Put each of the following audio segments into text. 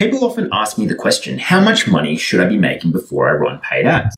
People often ask me the question how much money should I be making before I run paid ads?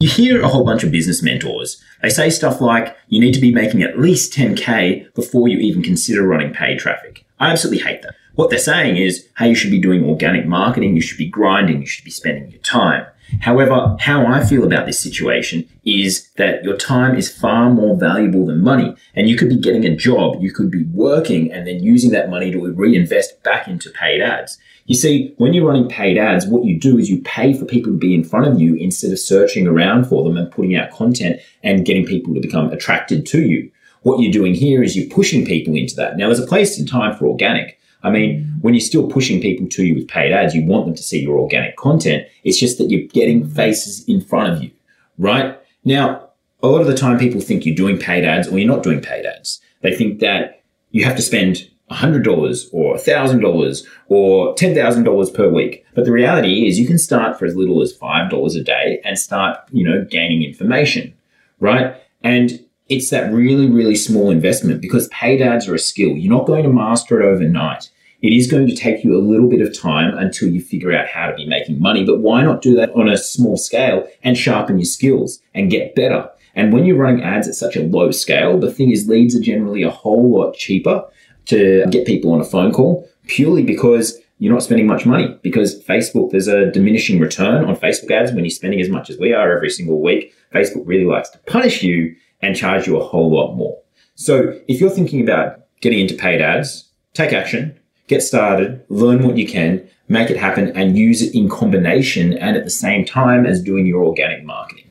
You hear a whole bunch of business mentors. They say stuff like you need to be making at least 10K before you even consider running paid traffic. I absolutely hate that. What they're saying is, hey, you should be doing organic marketing, you should be grinding, you should be spending your time. However, how I feel about this situation is that your time is far more valuable than money. And you could be getting a job, you could be working and then using that money to reinvest back into paid ads. You see, when you're running paid ads, what you do is you pay for people to be in front of you instead of searching around for them and putting out content and getting people to become attracted to you. What you're doing here is you're pushing people into that. Now, there's a place and time for organic. I mean, when you're still pushing people to you with paid ads, you want them to see your organic content. It's just that you're getting faces in front of you, right? Now, a lot of the time people think you're doing paid ads or you're not doing paid ads. They think that you have to spend $100 or $1,000 or $10,000 per week. But the reality is you can start for as little as $5 a day and start, you know, gaining information, right? And it's that really, really small investment because paid ads are a skill. You're not going to master it overnight. It is going to take you a little bit of time until you figure out how to be making money. But why not do that on a small scale and sharpen your skills and get better? And when you're running ads at such a low scale, the thing is leads are generally a whole lot cheaper to get people on a phone call purely because you're not spending much money because Facebook, there's a diminishing return on Facebook ads when you're spending as much as we are every single week. Facebook really likes to punish you and charge you a whole lot more. So if you're thinking about getting into paid ads, take action, get started, learn what you can, make it happen, and use it in combination and at the same time as doing your organic marketing.